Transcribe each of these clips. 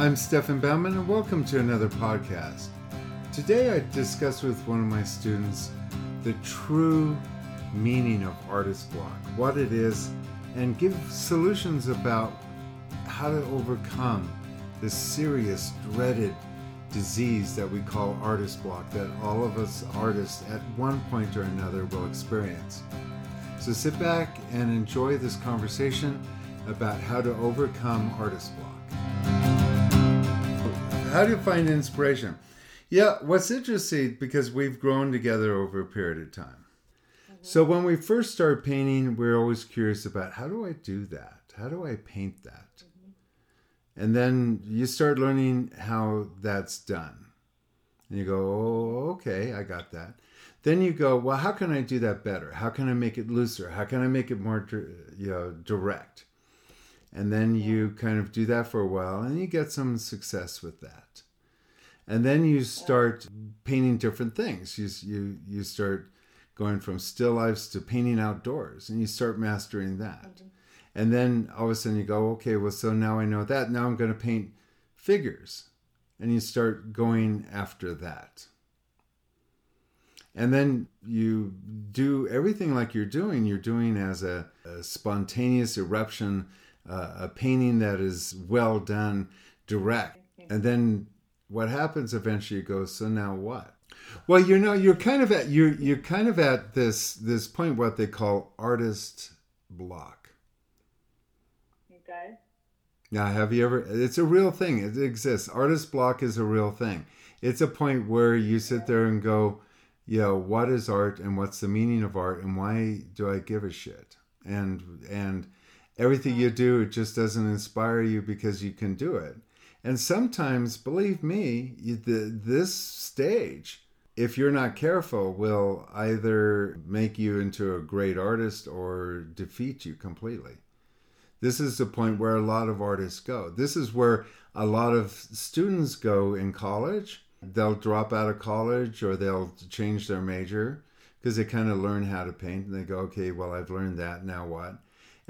I'm Stefan Baumann, and welcome to another podcast. Today, I discuss with one of my students the true meaning of artist block, what it is, and give solutions about how to overcome this serious, dreaded disease that we call artist block that all of us artists at one point or another will experience. So sit back and enjoy this conversation about how to overcome artist block. How do you find inspiration? Yeah, what's interesting because we've grown together over a period of time. So when we first start painting, we're always curious about how do I do that? How do I paint that? Mm-hmm. And then you start learning how that's done. And you go, oh, okay, I got that. Then you go, well, how can I do that better? How can I make it looser? How can I make it more, you know, direct? And then you kind of do that for a while and you get some success with that. And then you start painting different things. You, you, you start going from still lifes to painting outdoors and you start mastering that. Mm-hmm. And then all of a sudden you go, okay, well, so now I know that. Now I'm going to paint figures. And you start going after that. And then you do everything like you're doing, you're doing as a, a spontaneous eruption, uh, a painting that is well done, direct. And then what happens eventually goes, so now what? Well, you know, you're kind of at you're you're kind of at this this point what they call artist block Okay. now, have you ever? It's a real thing. It exists. Artist block is a real thing. It's a point where you sit there and go, you know, what is art and what's the meaning of art and why do I give a shit? And and everything you do it just doesn't inspire you because you can do it. And sometimes, believe me, this stage, if you're not careful, will either make you into a great artist or defeat you completely. This is the point where a lot of artists go. This is where a lot of students go in college. They'll drop out of college or they'll change their major because they kind of learn how to paint and they go, okay, well, I've learned that. Now what?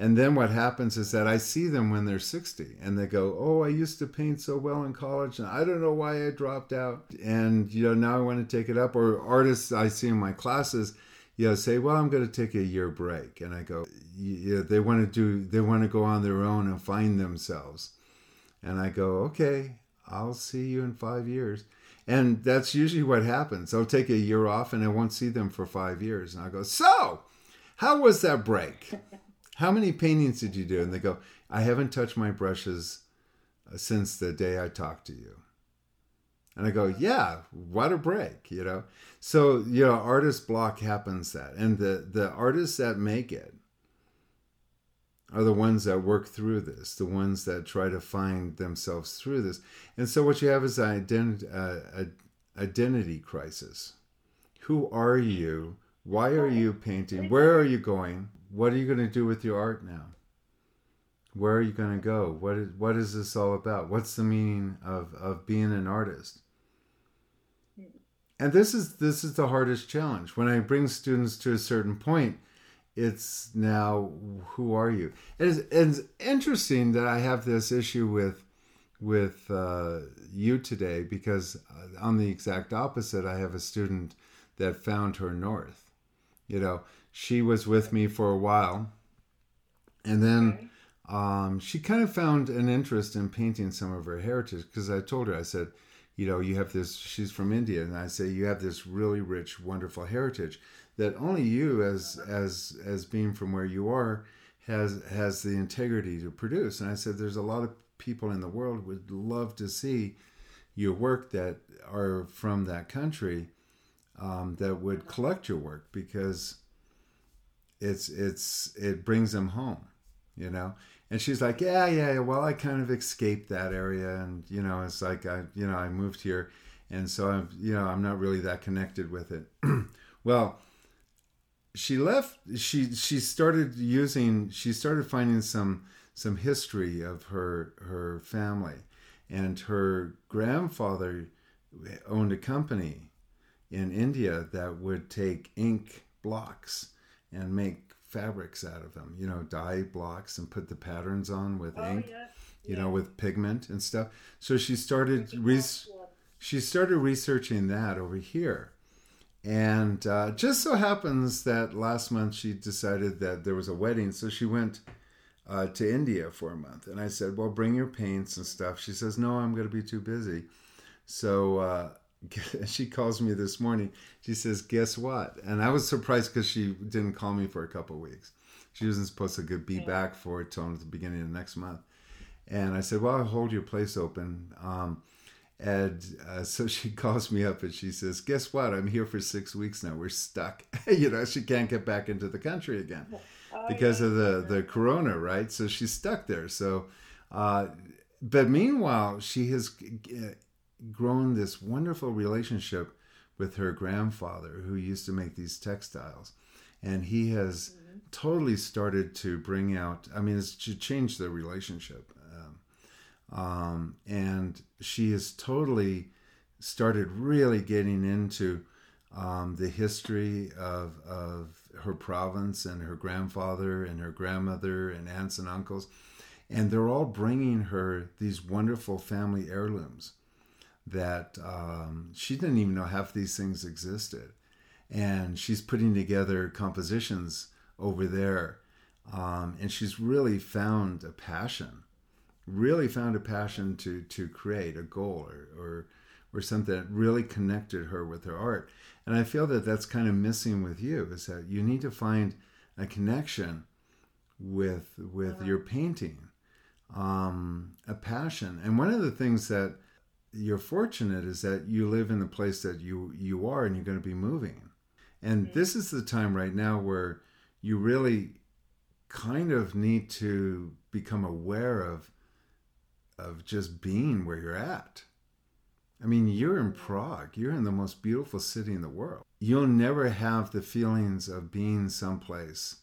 And then what happens is that I see them when they're 60 and they go, Oh, I used to paint so well in college and I don't know why I dropped out. And, you know, now I want to take it up. Or artists I see in my classes, you know, say, well, I'm going to take a year break. And I go, yeah, they want to do, they want to go on their own and find themselves. And I go, okay, I'll see you in five years. And that's usually what happens. I'll take a year off and I won't see them for five years. And I go, so how was that break? How many paintings did you do? And they go, I haven't touched my brushes uh, since the day I talked to you. And I go, yeah, what a break, you know? So, you know, artist block happens that. And the, the artists that make it are the ones that work through this, the ones that try to find themselves through this. And so what you have is an ident- uh, identity crisis. Who are you? Why are you painting? Where are you going? What are you going to do with your art now? Where are you going to go? What is, what is this all about? What's the meaning of, of being an artist? And this is this is the hardest challenge. When I bring students to a certain point, it's now who are you? It's, it's interesting that I have this issue with with uh, you today because uh, on the exact opposite, I have a student that found her north. You know, she was with me for a while, and then um, she kind of found an interest in painting some of her heritage because I told her, I said, you know, you have this, she's from India, and I say, you have this really rich, wonderful heritage that only you, as, as, as being from where you are, has, has the integrity to produce. And I said, there's a lot of people in the world would love to see your work that are from that country um, that would collect your work because it's it's it brings them home you know? And she's like yeah yeah well i kind of escaped that area and you know it's like i you know i moved here and so i'm you know i'm not really that connected with it. Well she left she she started using she started finding some some history of her her family and her grandfather owned a company in india that would take ink blocks and make fabrics out of them, you know, dye blocks and put the patterns on with oh, ink. Yeah. you yeah. know, with pigment and stuff. So she started re- she started researching that over here. And uh, just so happens that last month she decided that there was a wedding, so she went uh, to India for a month. And I said, "Well, bring your paints and stuff." She says, "No, I'm going to be too busy." So uh, she calls me this morning. She says, "Guess what?" And I was surprised because she didn't call me for a couple weeks. She wasn't supposed to be back for it till the beginning of next month. And I said, "Well, I'll hold your place open." Um, and uh, so she calls me up and she says, "Guess what? I'm here for six weeks now. We're stuck. you know, she can't get back into the country again oh, because yeah. of the the corona, right? So she's stuck there. So, uh, but meanwhile, she has grown this wonderful relationship with her grandfather, who used to make these textiles, and he has mm-hmm. totally started to bring out. I mean, it's to change the relationship um, and she has totally started really getting into um, the history of, of her province and her grandfather and her grandmother and aunts and uncles. And they're all bringing her these wonderful family heirlooms that um, she didn't even know half these things existed. And she's putting together compositions over there. Um, and she's really found a passion really found a passion to to create a goal or or, or something that really connected her with her art. And I feel that that's kind of missing with you is that you need to find a connection with with uh-huh. your painting, um, a passion. And one of the things that you're fortunate is that you live in the place that you you are and you're going to be moving. And mm-hmm. this is the time right now where you really kind of need to become aware of of just being where you're at. I mean, you're in Prague. You're in the most beautiful city in the world. You'll never have the feelings of being someplace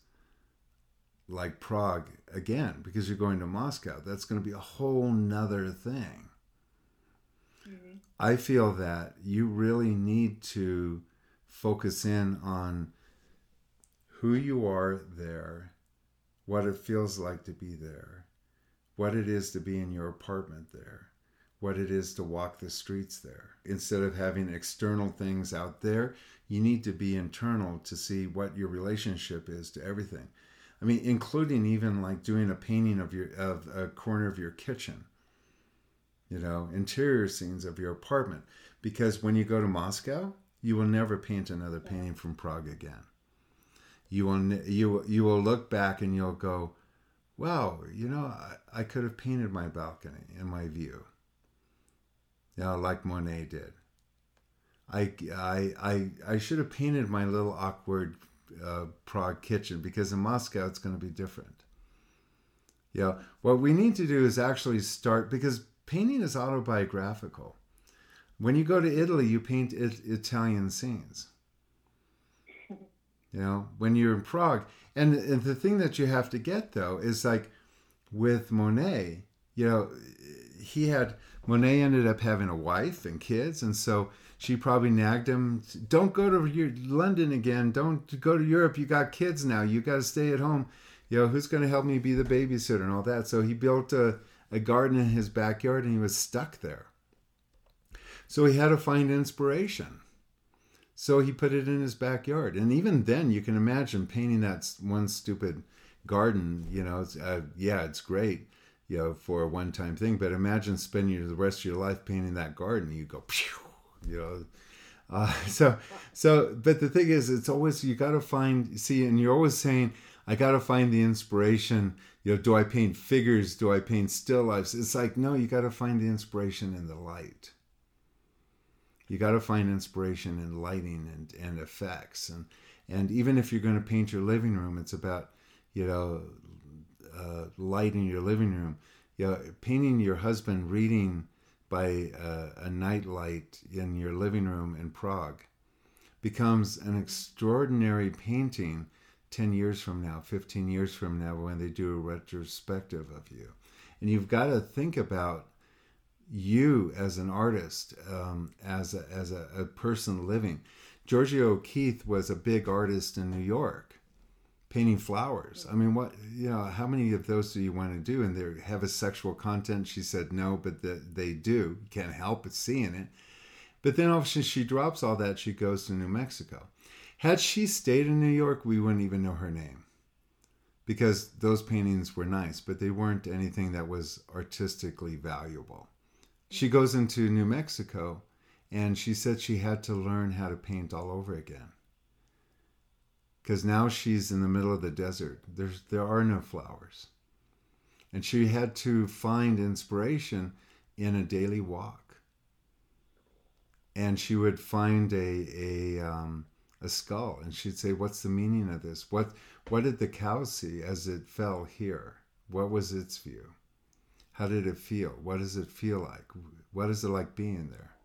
like Prague again because you're going to Moscow. That's going to be a whole nother thing. I feel that you really need to focus in on who you are there, what it feels like to be there, what it is to be in your apartment there, what it is to walk the streets there. Instead of having external things out there, you need to be internal to see what your relationship is to everything. I mean, including even like doing a painting of your of a corner of your kitchen. You know, interior scenes of your apartment. Because when you go to Moscow, you will never paint another painting from Prague again. You will you you will look back and you'll go, wow, you know, I, I could have painted my balcony and my view. You know, like Monet did. I, I, I, I should have painted my little awkward uh, Prague kitchen because in Moscow it's going to be different. Yeah, you know, what we need to do is actually start because painting is autobiographical. When you go to Italy, you paint it, Italian scenes. You know, when you're in Prague, and, and the thing that you have to get though is like with Monet, you know, he had Monet ended up having a wife and kids, and so she probably nagged him, "Don't go to London again. Don't go to Europe. You got kids now. You got to stay at home. You know, who's going to help me be the babysitter and all that?" So he built a, a garden in his backyard, and he was stuck there. So he had to find inspiration. So he put it in his backyard. And even then, you can imagine painting that one stupid garden. You know, uh, yeah, it's great, you know, for a one time thing. But imagine spending the rest of your life painting that garden. You go, you know. Uh, so, so, but the thing is, it's always, you got to find, see, and you're always saying, I got to find the inspiration. You know, do I paint figures? Do I paint still lifes? It's like, no, you got to find the inspiration in the light you got to find inspiration in lighting and, and effects and and even if you're going to paint your living room it's about you know uh, lighting your living room you know painting your husband reading by a night light in your living room in prague becomes an extraordinary painting 10 years from now 15 years from now when they do a retrospective of you and you've got to think about you as an artist, um, as a, as a, a, person living. Georgia O'Keeffe was a big artist in New York, painting flowers. I mean, what you know, how many of those do you want to do? And they have a sexual content. She said no, but the, they do. Can't help but seeing it. But then of she drops all that. She goes to New Mexico. Had she stayed in New York, we wouldn't even know her name because those paintings were nice, but they weren't anything that was artistically valuable. She goes into New Mexico and she said she had to learn how to paint all over again because now she's in the middle of the desert. There's there are no flowers, and she had to find inspiration in a daily walk. And she would find a a um, a skull, and she'd say, "What's the meaning of this? What what did the cow see as it fell here? What was its view? How did it feel? What does it feel like? What is it like being there?"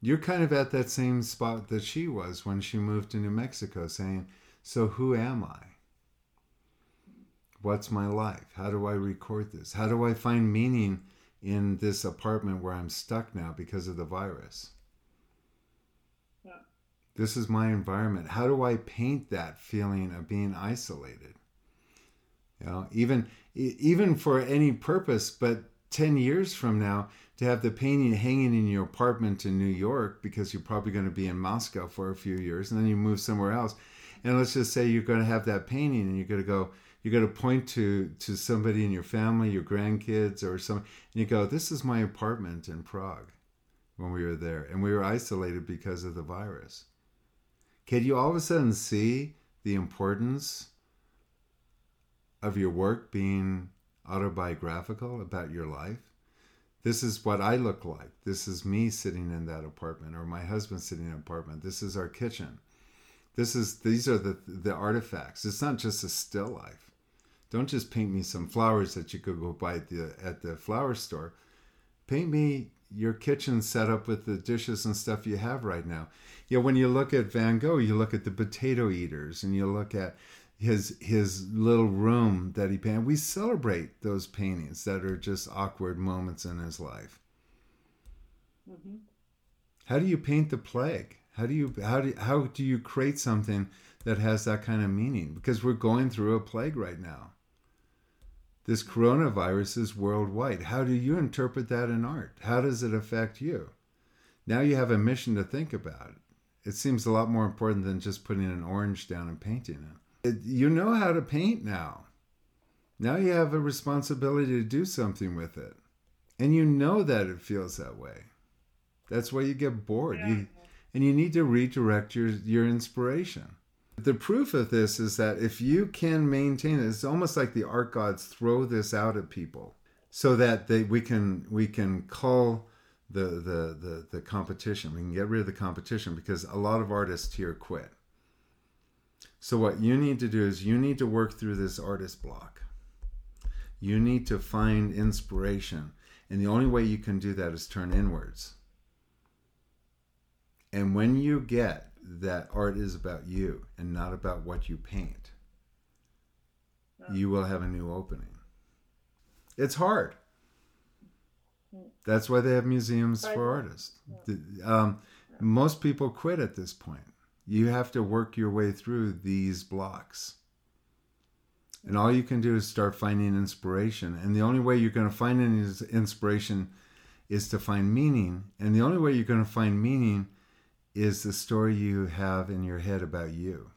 You're kind of at that same spot that she was when she moved to New Mexico, saying, So who am I? What's my life? How do I record this? How do I find meaning in this apartment where I'm stuck now because of the virus? This is my environment. How do I paint that feeling of being isolated? You know, even even for any purpose, but 10 years from now, to have the painting hanging in your apartment in New York because you're probably going to be in Moscow for a few years and then you move somewhere else. And let's just say you're going to have that painting and you're going to go, you're going to point to to somebody in your family, your grandkids or some, and you go, this is my apartment in Prague when we were there. And we were isolated because of the virus. Can you all of a sudden see the importance of your work being autobiographical about your life? this is what I look like. This is me sitting in that apartment, or my husband sitting in an apartment. This is our kitchen. This is these are the the artifacts. It's not just a still life. Don't just paint me some flowers that you could go buy at the at the flower store. Paint me your kitchen set up with the dishes and stuff you have right now. You know, when you look at Van Gogh, you look at the potato eaters and you look at his his little room that he painted. We celebrate those paintings that are just awkward moments in his life. Mm-hmm. How do you paint the plague? How do you how do how do you create something that has that kind of meaning? Because we're going through a plague right now. This coronavirus is worldwide. How do you interpret that in art? How does it affect you? Now you have a mission to think about. It seems a lot more important than just putting an orange down and painting it you know how to paint now. Now you have a responsibility to do something with it. And you know that it feels that way. That's why you get bored. Yeah. You, and you need to redirect your, your inspiration. The proof of this is that if you can maintain it, it's almost like the art gods throw this out at people so that they we can we can call the the the, the competition. We can get rid of the competition because a lot of artists here quit. So, what you need to do is you need to work through this artist block. You need to find inspiration. And the only way you can do that is turn inwards. And when you get that art is about you and not about what you paint, you will have a new opening. It's hard. That's why they have museums for artists. Um, most people quit at this point. You have to work your way through these blocks. And all you can do is start finding inspiration. And the only way you're going to find any inspiration is to find meaning. And the only way you're going to find meaning is the story you have in your head about you.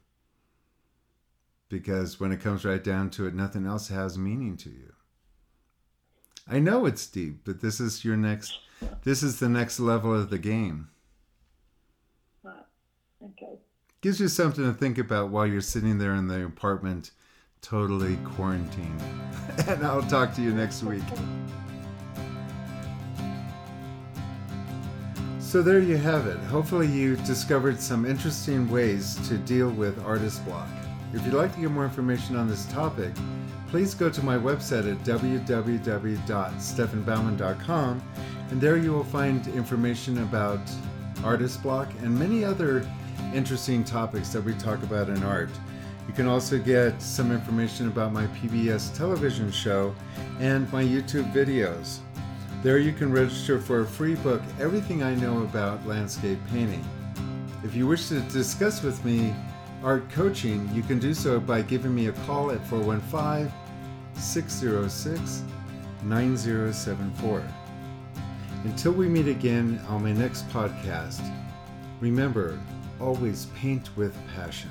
Because when it comes right down to it, nothing else has meaning to you. I know it's deep, but this is your next this is the next level of the game. Okay. Gives you something to think about while you're sitting there in the apartment, totally quarantined. and I'll talk to you next week. So there you have it. Hopefully, you discovered some interesting ways to deal with artist block. If you'd like to get more information on this topic, please go to my website at www.stefanbaumann.com, and there you will find information about artist block and many other interesting topics that we talk about in art. You can also get some information about my PBS television show and my YouTube videos. There you can register for a free book, Everything I Know About Landscape Painting. If you wish to discuss with me art coaching, you can do so by giving me a call at 415 606 9074. Until we meet again on my next podcast, remember always paint with passion.